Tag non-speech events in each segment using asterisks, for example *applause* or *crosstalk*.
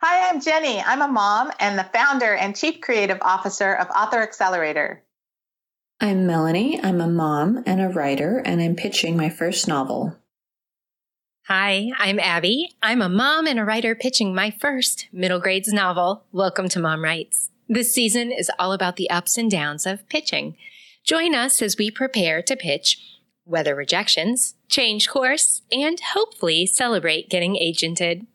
Hi, I'm Jenny. I'm a mom and the founder and chief creative officer of Author Accelerator. I'm Melanie. I'm a mom and a writer, and I'm pitching my first novel. Hi, I'm Abby. I'm a mom and a writer pitching my first middle grades novel. Welcome to Mom Writes. This season is all about the ups and downs of pitching. Join us as we prepare to pitch, weather rejections, change course, and hopefully celebrate getting agented.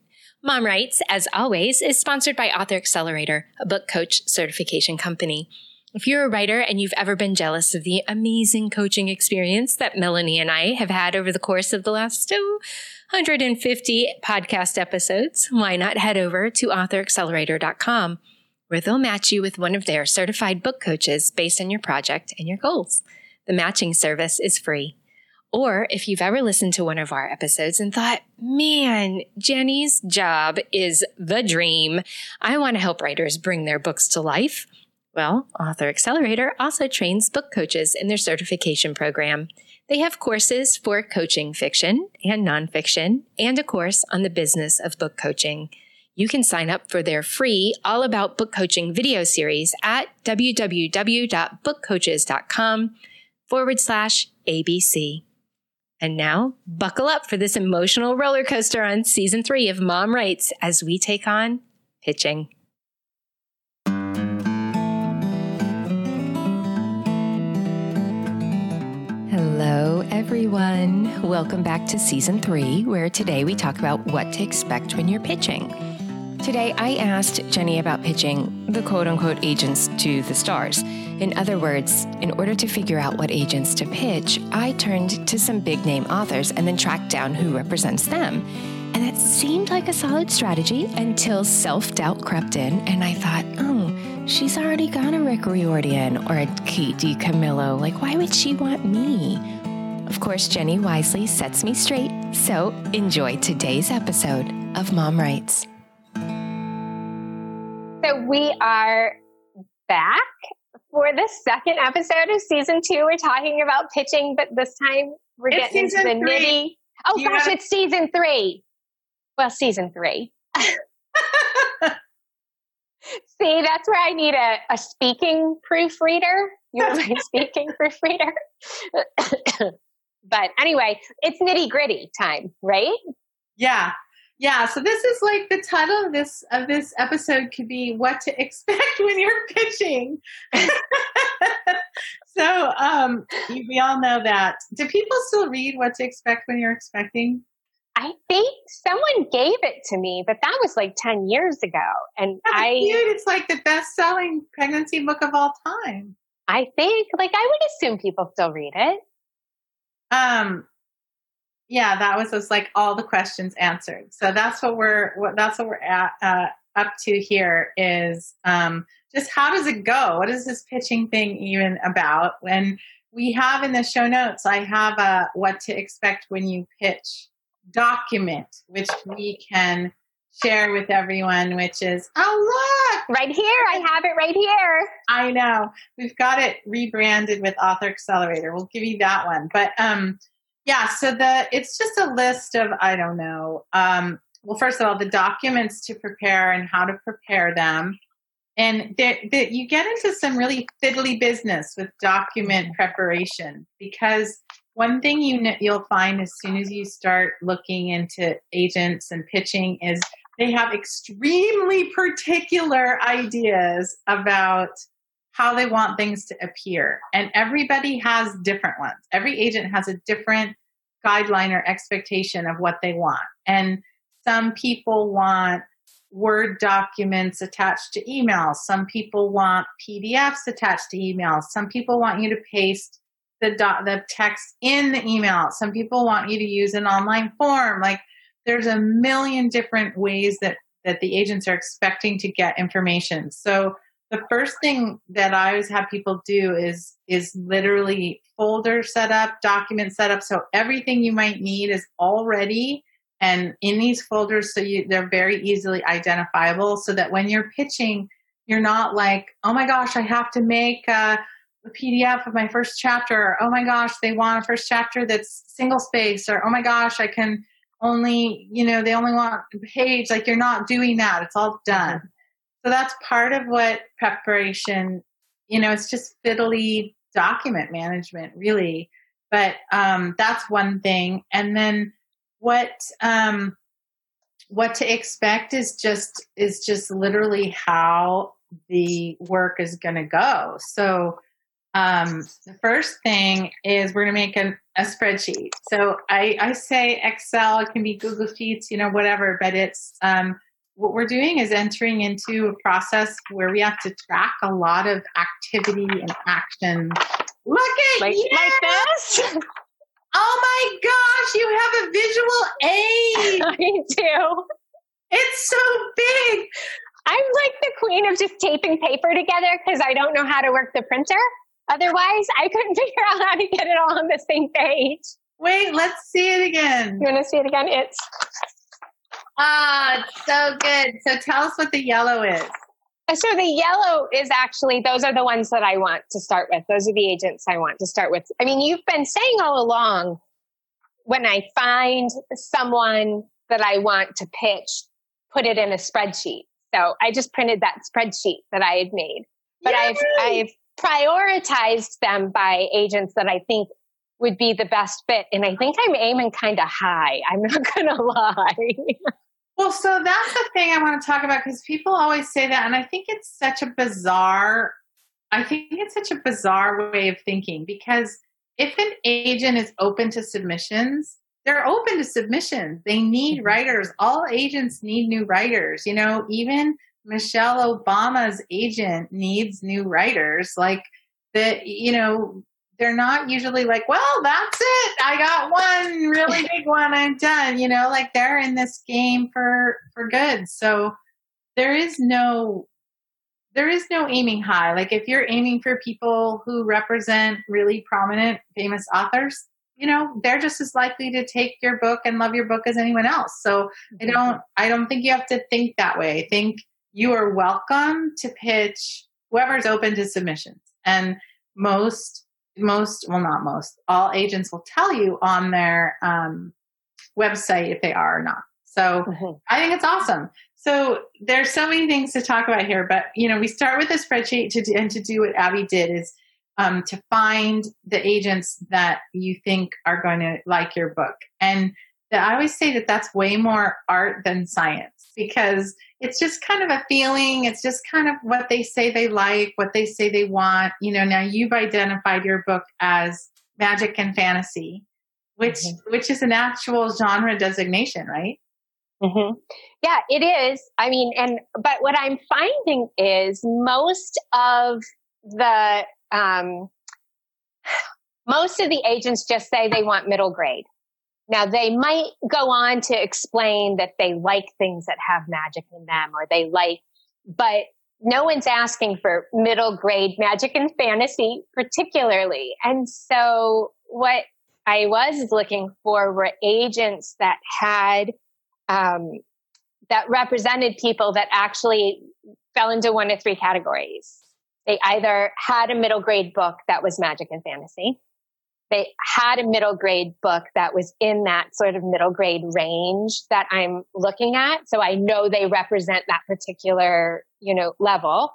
Mom Writes, as always, is sponsored by Author Accelerator, a book coach certification company. If you're a writer and you've ever been jealous of the amazing coaching experience that Melanie and I have had over the course of the last oh, 150 podcast episodes, why not head over to authoraccelerator.com where they'll match you with one of their certified book coaches based on your project and your goals. The matching service is free. Or if you've ever listened to one of our episodes and thought, man, Jenny's job is the dream. I want to help writers bring their books to life. Well, Author Accelerator also trains book coaches in their certification program. They have courses for coaching fiction and nonfiction, and a course on the business of book coaching. You can sign up for their free All About Book Coaching video series at www.bookcoaches.com forward slash ABC. And now, buckle up for this emotional roller coaster on season three of Mom Writes as we take on pitching. Hello, everyone. Welcome back to season three, where today we talk about what to expect when you're pitching. Today, I asked Jenny about pitching the quote unquote agents to the stars. In other words, in order to figure out what agents to pitch, I turned to some big name authors and then tracked down who represents them. And that seemed like a solid strategy until self doubt crept in, and I thought, oh, she's already got a Rick Riordan or a Kate DiCamillo. Like, why would she want me? Of course, Jenny wisely sets me straight, so enjoy today's episode of Mom Writes. So we are back for the second episode of season two. We're talking about pitching, but this time we're It's getting into the three. nitty. Oh You gosh, have- it's season three. Well, season three. *laughs* See, that's where I need a, a speaking proofreader. You're my *laughs* speaking proofreader. *coughs* but anyway, it's nitty gritty time, right? Yeah. Yeah, so this is like the title of this of this episode could be what to expect *laughs* when you're pitching. *laughs* so, um we all know that. Do people still read what to expect when you're expecting? I think someone gave it to me, but that was like 10 years ago. And That's I cute. It's like the best-selling pregnancy book of all time. I think like I would assume people still read it. Um yeah, that was just like all the questions answered. So that's what we're what that's what we're at uh, up to here is um, just how does it go? What is this pitching thing even about? When we have in the show notes, I have a what to expect when you pitch document, which we can share with everyone. Which is oh look, Right here, I have it right here. I know. We've got it rebranded with Author Accelerator. We'll give you that one. But um yeah, so the it's just a list of I don't know. Um well first of all the documents to prepare and how to prepare them. And that you get into some really fiddly business with document preparation because one thing you kn- you'll find as soon as you start looking into agents and pitching is they have extremely particular ideas about how they want things to appear. And everybody has different ones. Every agent has a different guideline or expectation of what they want. And some people want Word documents attached to emails. Some people want PDFs attached to emails. Some people want you to paste the doc- the text in the email. Some people want you to use an online form. Like there's a million different ways that that the agents are expecting to get information. So the first thing that I always have people do is is literally folder set up, document set up. So everything you might need is already and in these folders so you they're very easily identifiable so that when you're pitching you're not like oh my gosh i have to make a, a pdf of my first chapter oh my gosh they want a first chapter that's single space or oh my gosh i can only, you know, they only want a page. Like you're not doing that. It's all done. So that's part of what preparation, you know, it's just fiddly document management, really. But um, that's one thing. And then what um, what to expect is just is just literally how the work is going to go. So um, the first thing is we're going to make a, a spreadsheet. So I, I say Excel, it can be Google Sheets, you know, whatever, but it's um, what we're doing is entering into a process where we have to track a lot of activity and action. Look at like, you! like this. *laughs* Oh my gosh, you have a visual aid. *laughs* I do. It's so big. I'm like the queen of just taping paper together because I don't know how to work the printer. Otherwise, I couldn't *laughs* figure out how to get it all on the same page. Wait, let's see it again. You want to see it again? It's Ah, it's so good. So tell us what the yellow is. so the yellow is actually those are the ones that I want to start with. Those are the agents I want to start with. I mean, you've been saying all along when I find someone that I want to pitch, put it in a spreadsheet. So I just printed that spreadsheet that I had made. But I've I've prioritized them by agents that I think would be the best fit. And I think I'm aiming kind of high. I'm not going *laughs* to lie. Well, so that's the thing I want to talk about because people always say that, and I think it's such a bizarre. I think it's such a bizarre way of thinking because if an agent is open to submissions, they're open to submissions. They need Mm-hmm. writers. All agents need new writers. You know, even Michelle Obama's agent needs new writers. Like the, you know, they're not usually like, well, that's it. I got one really *laughs* big one. I'm done. You know, like they're in this game for for good. So there is no there is no aiming high. Like if you're aiming for people who represent really prominent, famous authors, you know, they're just as likely to take your book and love your book as anyone else. So I mm-hmm. don't I don't think you have to think that way. I think you are welcome to pitch whoever's open to submissions. And most most well not most all agents will tell you on their um, website if they are or not. So Mhm. i think it's awesome. So there's so many things to talk about here but you know we start with a spreadsheet to do, and to do what abby did is um, to find the agents that you think are going to like your book. And i always say that that's way more art than science because it's just kind of a feeling it's just kind of what they say they like what they say they want you know now you've identified your book as magic and fantasy which Mhm. which is an actual genre designation right Mm-hmm. Yeah, it is. I mean, and but what I'm finding is most of the um, *sighs* most of the agents just say they want middle grade. Now they might go on to explain that they like things that have magic in them, or they like, but no one's asking for middle grade magic and fantasy, particularly. And so what I was looking for were agents that had um, that represented people that actually fell into one of three categories. They either had a middle grade book that was magic and fantasy. They had a middle grade book that was in that sort of middle grade range that I'm looking at. So I know they represent that particular, you know, level.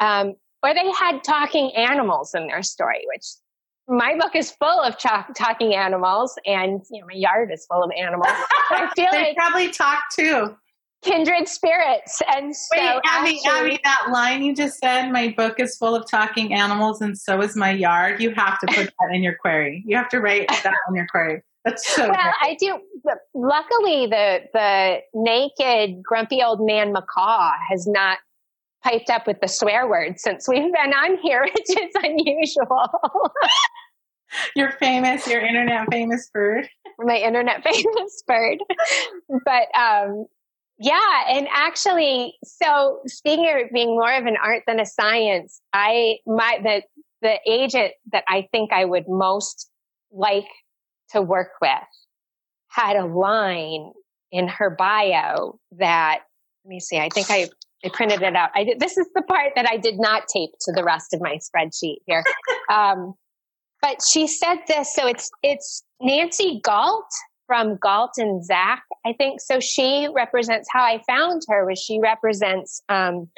Um, or they had talking animals in their story, which my book is full of talk- talking animals and, you know, my yard is full of animals. *laughs* I feel they like probably talk too kindred spirits. And so wait abby actually- abby that line you just said my book is full of talking animals and so is my yard you have to put that in your query you have to write that in your query that's so well, good. I do. Luckily, the the naked, grumpy old man macaw has not piped up with the swear word since we've been on here, *laughs* which is unusual. *laughs* you're famous you're internet famous bird My internet *laughs* famous bird, but um, yeah, and actually, so speaking of being more of an art than a science, I my the the agent that I think I would most like to work with had a line in her bio that let me see, I think I I printed it out. I did, this is the part that I did not tape to the rest of my spreadsheet here. *laughs* Um, but she said this, so it's it's Nancy Gallt from Gallt and Zacker, I think. So she represents how I found her was she represents um,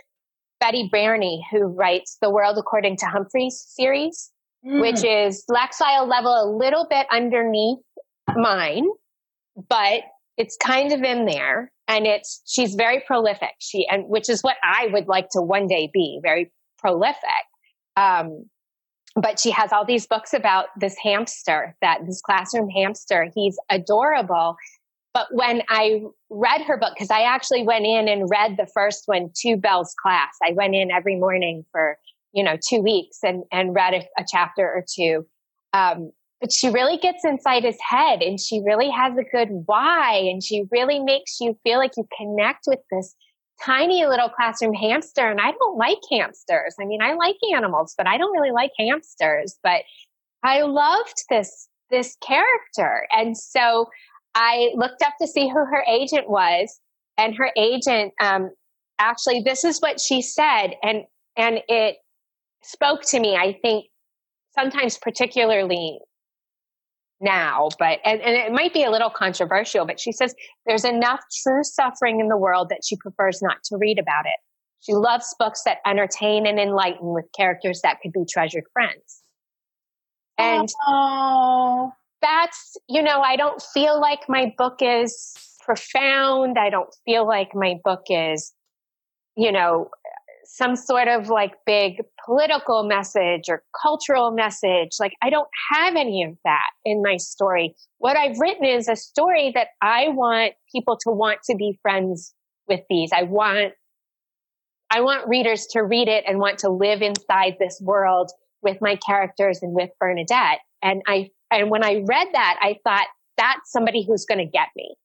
Betty Birney, who writes the World According to Humphreys series, mm. which is Lexile level a little bit underneath mine, but it's kind of in there. And it's she's very prolific. She and which is what I would like to one day be, very prolific. Um, but she has all these books about this hamster that this classroom hamster. He's adorable. But when i read her book because i actually went in and read the first one to bell's class. I went in every morning for you know two weeks and and read a, a chapter or two. Um, but she really gets inside his head and she really has a good why and she really makes you feel like you connect with this tiny little classroom hamster and I don't like hamsters. I mean, I like animals, but I don't really like hamsters, but I loved this this character. And so I looked up to see who her agent was and her agent um, actually this is what she said and and it spoke to me I think sometimes particularly now, but and, and it might be a little controversial, but she says there's enough true suffering in the world that she prefers not to read about it. She loves books that entertain and enlighten with characters that could be treasured friends. And oh. that's, you know, I don't feel like my book is profound. I don't feel like my book is, you know, some sort of like big political message or cultural message. Like, I don't have any of that in my story. What I've written is a story that I want people to want to be friends with these. I want, I want readers to read it and want to live inside this world with my characters and with Bernadette. And I, and when I read that, I thought that's somebody who's going to get me.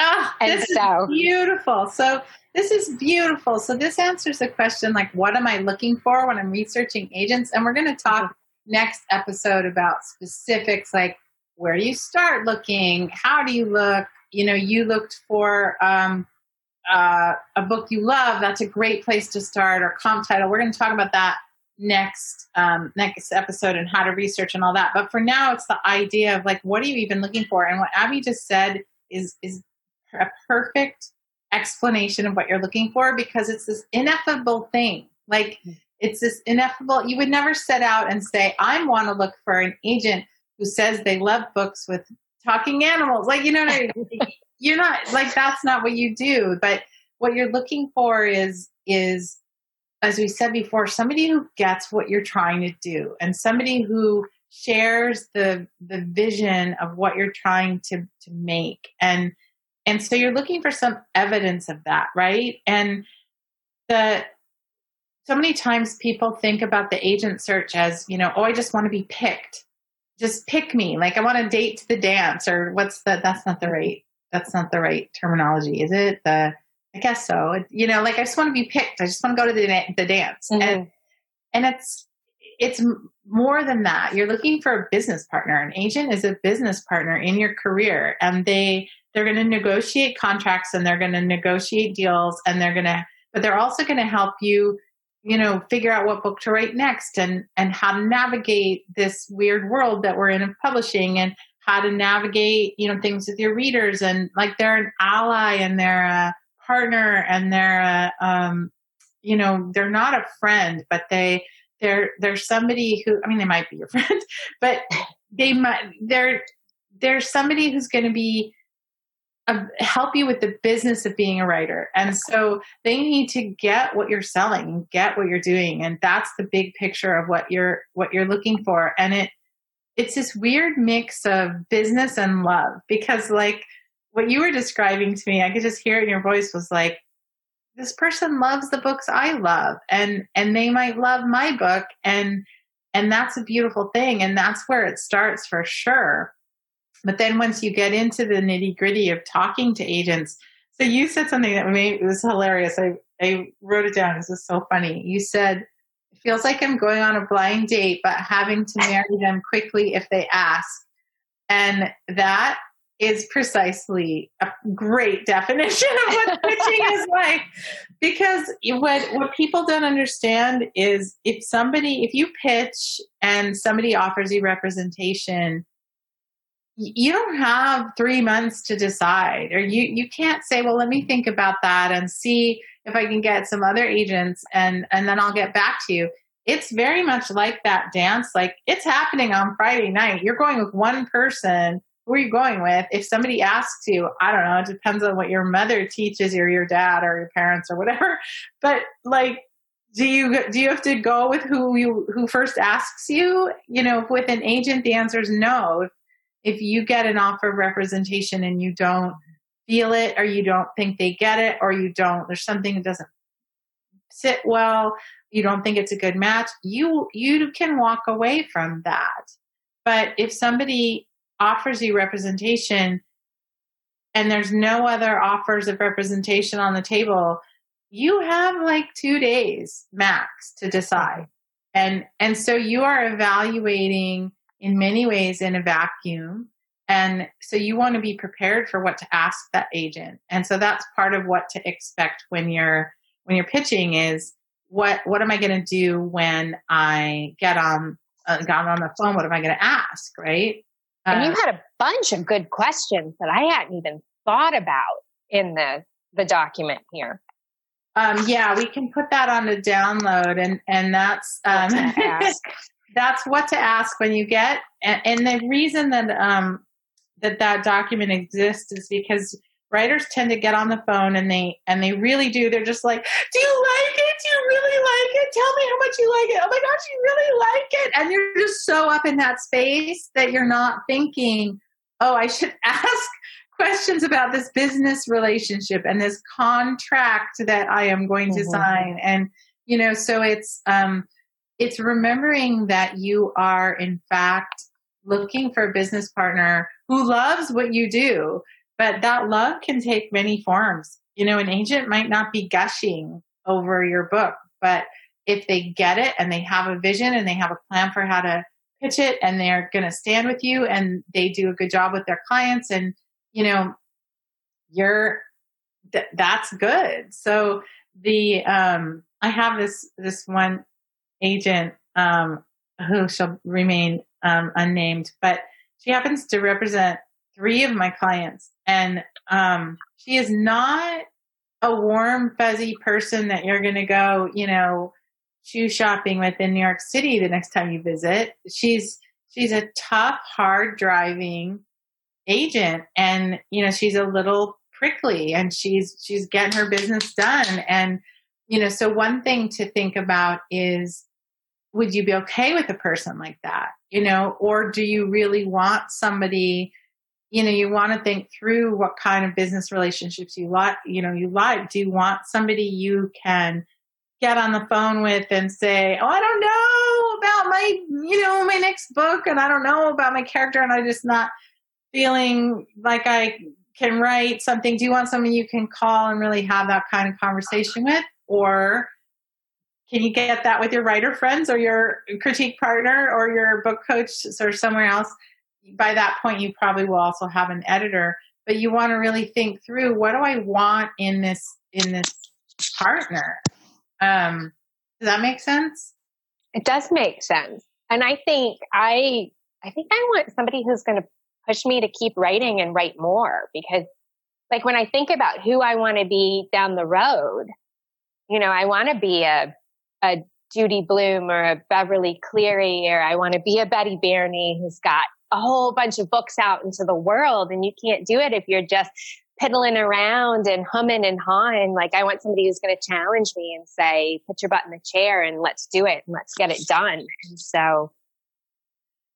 Ah, and this so, is beautiful. So this is beautiful. So this answers the question like, what am I looking for when I'm researching agents? And we're going to talk mm-hmm. next episode about specifics like where do you start looking? How do you look? You know, you looked for um, uh, a book you love. That's a great place to start. Or comp title. We're going to talk about that next um, next episode and how to research and all that. But for now, it's the idea of like, what are you even looking for? And what Abby just said is is a perfect explanation of what you're looking for because it's this ineffable thing. Like it's this ineffable, you would never set out and say, I want to look for an agent who says they love books with talking animals. Like, you know, I mean? *laughs* you're not like, that's not what you do. But what you're looking for is, is, as we said before, somebody who gets what you're trying to do and somebody who shares the the vision of what you're trying to to make and and so you're looking for some evidence of that, right? And the so many times people think about the agent search as, you know, oh, I just want to be picked. Just pick me. Like I want to date to the dance or what's the that's not the right that's not the right terminology, is it? The I guess so. You know, like I just want to be picked. I just want to go to the the dance. Mm-hmm. And and it's it's more than that. You're looking for a business partner. An agent is a business partner in your career and they they're going to negotiate contracts and they're going to negotiate deals and they're going to but they're also going to help you you know figure out what book to write next and and how to navigate this weird world that we're in of publishing and how to navigate you know things with your readers. And like they're an ally and they're a partner and they're a um you know they're not a friend but they they're they're somebody who i mean they might be your *laughs* friend but they might they're they're somebody who's going to be help you with the business of being a writer. And so they need to get what you're selling, get what you're doing. And that's the big picture of what you're what you're looking for. And it it's this weird mix of business and love because like what you were describing to me, I could just hear it in your voice was like this person loves the books I love and and they might love my book and and that's a beautiful thing and that's where it starts for sure but then once you get into the nitty gritty of talking to agents, so you said something that made it was hilarious. I, I wrote it down. This is so funny. You said, it feels like I'm going on a blind date, but having to *laughs* marry them quickly if they ask. And that is precisely a great definition of what *laughs* pitching is like. Because what what people don't understand is if somebody if you pitch and somebody offers you representation, you don't have three months to decide or you you can't say well let me think about that and see if i can get some other agents and and then i'll get back to you. It's very much like that dance like it's happening on friday night. You're going with one person. Who are you going with? If somebody asks you i don't know it depends on what your mother teaches or your dad or your parents or whatever *laughs* but like do you do you have to go with who you who first asks you? You know with an agent the answer is no if you get an offer of representation and you don't feel it or you don't think they get it or you don't there's something that doesn't sit well you don't think it's a good match you you can walk away from that. But if somebody offers you representation and there's no other offers of representation on the table you have like 2 days max to decide. And and so you are evaluating in many ways in a vacuum. And so you want to be prepared for what to ask that agent. And so that's part of what to expect when you're when you're pitching is what what am I going to do when I get on uh, got on the phone? What am I going to ask? Right. And uh, you had a bunch of good questions that I hadn't even thought about in the the document here. Um, yeah, we can put that on the download, and and that's um, *laughs* that's what to ask when you get and, and the reason that um that that document exists is because writers tend to get on the phone and they and they really do. They're just like do you like it? Do you really like it? Tell me how much you like it. Oh my gosh you really like it. And you're just so up in that space that you're not thinking oh i should *laughs* ask questions about this business relationship and this contract that i am going to mm-hmm. sign. And you know so it's um it's remembering that you are in fact looking for a business partner who loves what you do. But that love can take many forms. You know an agent might not be gushing over your book but if they get it and they have a vision and they have a plan for how to pitch it and they're going to stand with you and they do a good job with their clients and you know you're th- that's good. So the um i have this this one agent um, who shall remain um, unnamed, but she happens to represent three of my clients, and um, she is not a warm, fuzzy person that you're going to go, you know, shoe shopping with in New York City the next time you visit. She's she's a tough, hard driving agent, and you know she's a little prickly, and she's she's getting her business done, and you know, so one thing to think about is would you be okay with a person like that? You know, or do you really want somebody, you know, you want to think through what kind of business relationships you like, you know, you like. Do you want somebody you can get on the phone with and say, Oh, I don't know about my, you know, my next book and I don't know about my character and I'm just not feeling like I can write something. Do you want somebody you can call and really have that kind of conversation with? Or can you get that with your writer friends or your critique partner or your book coach or somewhere else? By that point, you probably will also have an editor, but you want to really think through what do I want in this in this partner. Um, does that make sense? It does make sense, and I think I I think I want somebody who's going to push me to keep writing and write more because, like, when I think about who I want to be down the road, you know, I want to be a a Judy Blume or a Beverly Cleary, or I want to be a Betty Birney who's got a whole bunch of books out into the world. And you can't do it if you're just piddling around and humming and hawing. Like I want somebody who's going to challenge me and say, put your butt in the chair and let's do it and let's get it done. And so.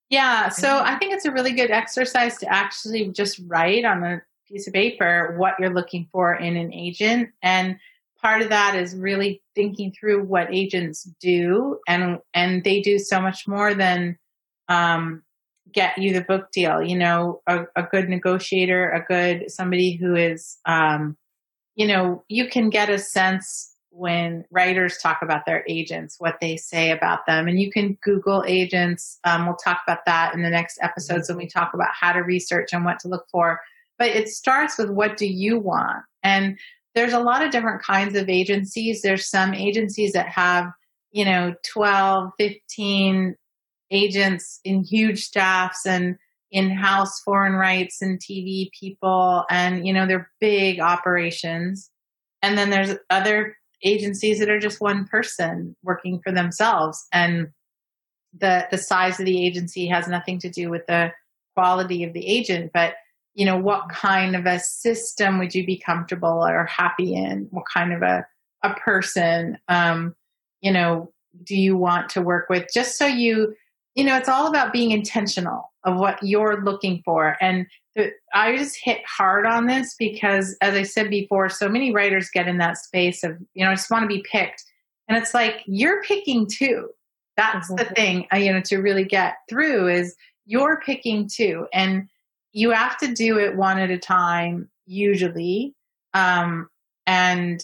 Yeah. So I think it's a really good exercise to actually just write on a piece of paper what you're looking for in an agent. And part of that is really thinking through what agents do and and they do so much more than um, get you the book deal. You know a, a good negotiator a good somebody who is um, you know you can get a sense when writers talk about their agents what they say about them. And you can google agents. Um, we'll talk about that in the next episodes when we talk about how to research and what to look for. But it starts with what do you want? And there's a lot of different kinds of agencies. There's some agencies that have, you know, 12, 15 agents in huge staffs and in-house foreign rights and TV people and you know they're big operations and then there's other agencies that are just one person working for themselves and the the size of the agency has nothing to do with the quality of the agent but you know what kind of a system would you be comfortable or happy in? What kind of a a person um you know do you want to work with? Just so you you know it's all about being intentional of what you're looking for. And i just hit hard on this because as i said before so many writers get in that space of you know i just want to be picked. And it's like you're picking too. That's mm-hmm. the thing uh, you know to really get through is you're picking too. And you have to do it one at a time usually um, and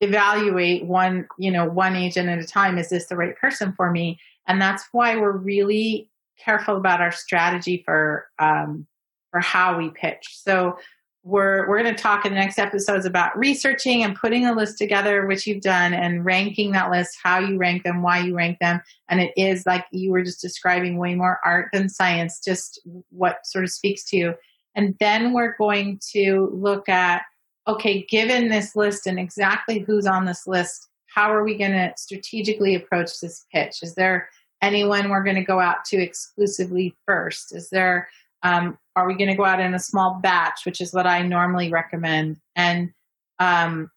evaluate one you know one agent at a time. Is this the right person for me? And that's why we're really careful about our strategy for um, for how we pitch. So we're we're going to talk in the next episodes about researching and putting a list together which you've done and ranking that list how you rank them why you rank them. And it is like you were just describing way more art than science just what sort of speaks to you. And then we're going to look at okay given this list and exactly who's on this list how are we going to strategically approach this pitch? Is there anyone we're going to go out to exclusively first? Is there um, are we going to go out in a small batch, which is what I normally recommend? And um,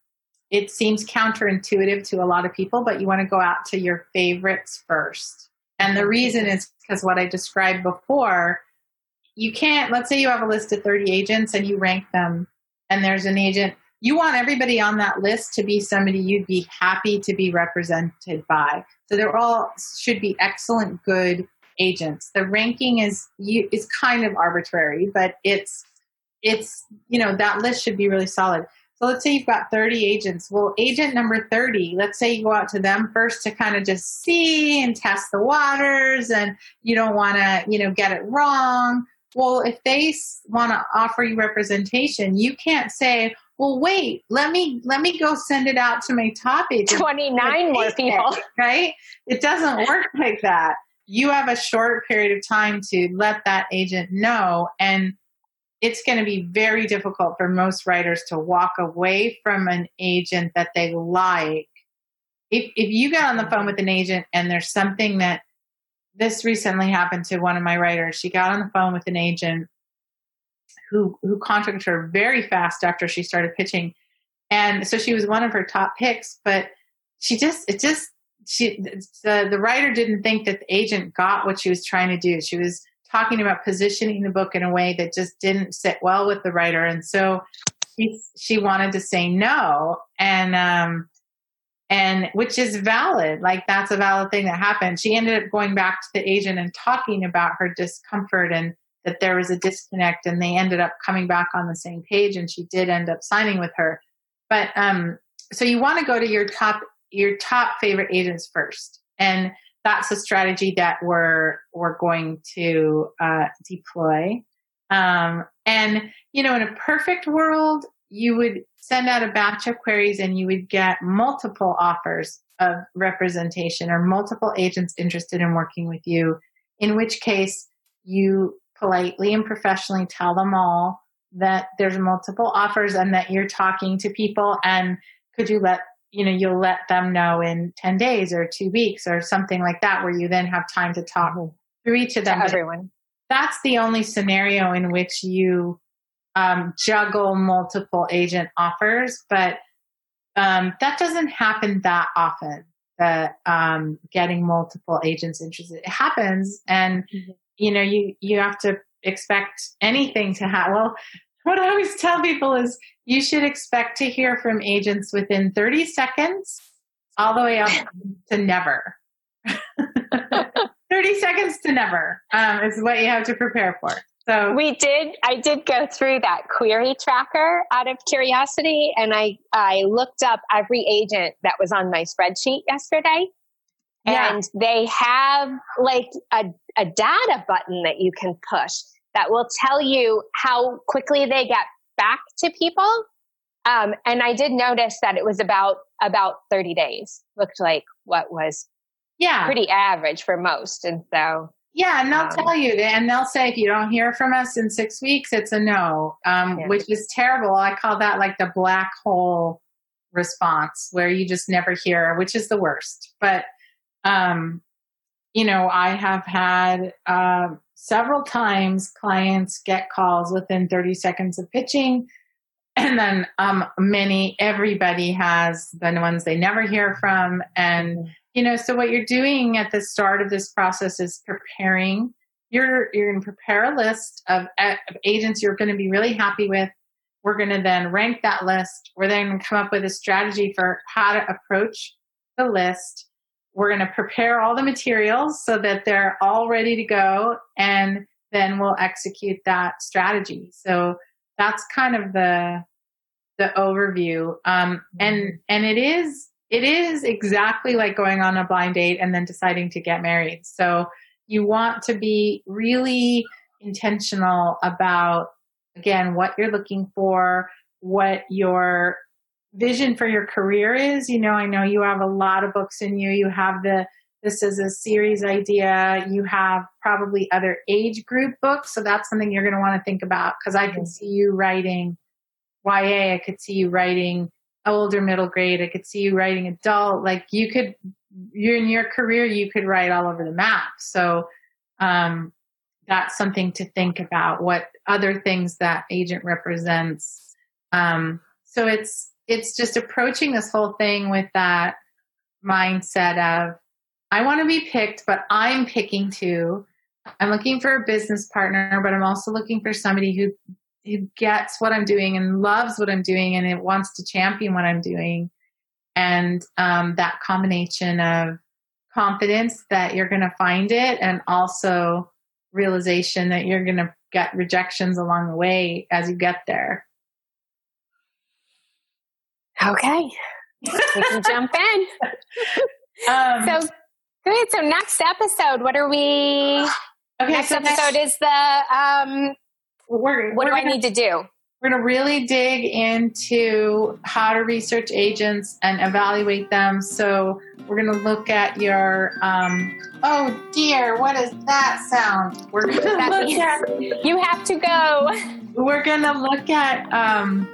it seems counterintuitive to a lot of people, but you want to go out to your favorites first. And the reason is because what I described before, you can't, let's say you have a list of 30 agents and you rank them, and there's an agent, you want everybody on that list to be somebody you'd be happy to be represented by. So they're all should be excellent, good agents. The ranking is you is kind of arbitrary, but it's it's you know that list should be really solid. So let's say you've got 30 agents. Well, agent number 30, let's say you go out to them first to kind of just see and test the waters and you don't want to, you know, get it wrong. Well, if they want to offer you representation, you can't say, "Well, wait, let me let me go send it out to my top agent." 29 more people. Right? It doesn't work like that you have a short period of time to let that agent know and it's going to be very difficult for most writers to walk away from an agent that they like. If if you get on the phone with an agent and there's something that this recently happened to one of my writers. She got on the phone with an agent who who contacted her very fast after she started pitching. And so she was one of her top picks but she just it just she the, the writer didn't think that the agent got what she was trying to do. She was talking about positioning the book in a way that just didn't sit well with the writer. And so she, she wanted to say no. And um and which is valid. Like that's a valid thing that happened. She ended up going back to the agent and talking about her discomfort and that there was a disconnect and they ended up coming back on the same page and she did end up signing with her. But um so you want to go to your top your top favorite agents first. And that's a strategy that we're we're going to uh, deploy. Um, and you know, in a perfect world, you would send out a batch of queries and you would get multiple offers of representation or multiple agents interested in working with you. In which case, you politely and professionally tell them all that there's multiple offers and that you're talking to people and could you let you know you'll let them know in 10 days or two weeks or something like that where you then have time to talk through each of them. To everyone. that's the only scenario in which you um, juggle multiple agent offers but um, that doesn't happen that often that um, getting multiple agents interested. It happens and mm-hmm. you know you you have to expect anything to happen well what I always tell people is you should expect to hear from agents within 30 seconds all the way up *laughs* to never. *laughs* 30 seconds to never um, is what you have to prepare for. So we did. I did go through that QueryTracker out of curiosity, and I I looked up every agent that was on my spreadsheet yesterday, yeah. and they have like a a data button that you can push that will tell you how quickly they get back to people. Um, and I did notice that it was about about 30 days. Looked like what was yeah pretty average for most. And so Yeah, and they'll Um, tell you, and they'll say if you don't hear from us in six weeks, it's a no, um, Yeah. which is terrible. I call that like the black hole response, where you just never hear, which is the worst. But um, you know, I have had um, several times clients get calls within 30 seconds of pitching. *clears throat* And then um, many, everybody has the ones they never hear from. And, you know, so what you're doing at the start of this process is preparing. You're, you're going to prepare a list of, of agents you're going to be really happy with. We're going to then rank that list. We're then going to come up with a strategy for how to approach the list we're going to prepare all the materials so that they're all ready to go and then we'll execute that strategy. So that's kind of the the overview. Um, and and it is it is exactly like going on a blind date and then deciding to get married. So you want to be really intentional about again what you're looking for what your vision for your career is. You know, I know you have a lot of books in you. You have the this is a series idea. You have probably other age group books, so that's something you're going to want to think about because I can see you writing YA. I could see you writing older middle grade. I could see you writing adult. Like you could, you're in your career, you could write all over the map. So um, that's something to think about. What other things that agent represents. Um, so it's it's just approaching this whole thing with that mindset of I want to be picked, but I'm picking too. I'm looking for a business partner, but I'm also looking for somebody who who gets what I'm doing and loves what I'm doing and it wants to champion what I'm doing. And um, that combination of confidence that you're going to find it and also realization that you're going to get rejections along the way as you get there. Okay. we can jump in. *laughs* Um, So good. So next episode, what are we? okay, next so next- episode is the um. we're, What we're do I gonna, need to do? We're going to really dig into how to research agents and evaluate them. So we're going to look at your. Um, oh dear, what is that sound? We're going *laughs* to look at. You have to go. We're going to look at um,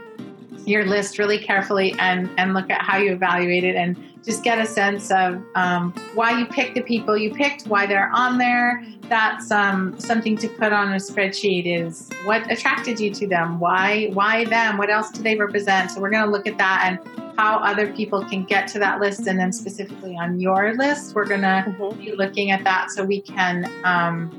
your list really carefully and and look at how you evaluate it and just get a sense of um, why you picked the people you picked, why they're on there. That's um, something to put on a spreadsheet. Is what attracted you to them? Why why them? What else do they represent? So we're going to look at that and how other people can get to that list, and then specifically on your list, we're going to Mhm. be looking at that so we can um,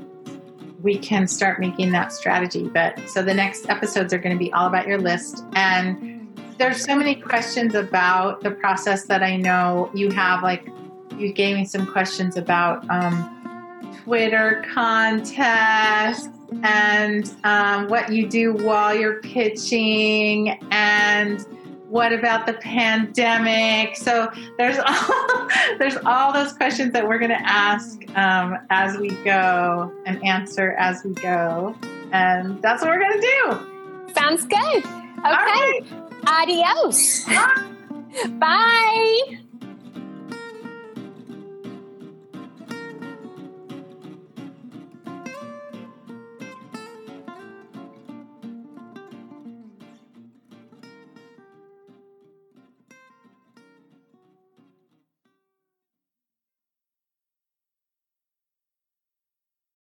we can start making that strategy. But so the next episodes are going to be all about your list and there's so many questions about the process that I know you have. Like you gave me some questions about um, Twitter contests and um, what you do while you're pitching and what about the pandemic so there's *laughs* all there's all those questions that we're going to ask um, as we go and answer as we go and that's what we're going to do Sounds good. Okay. Right. Adios. Bye.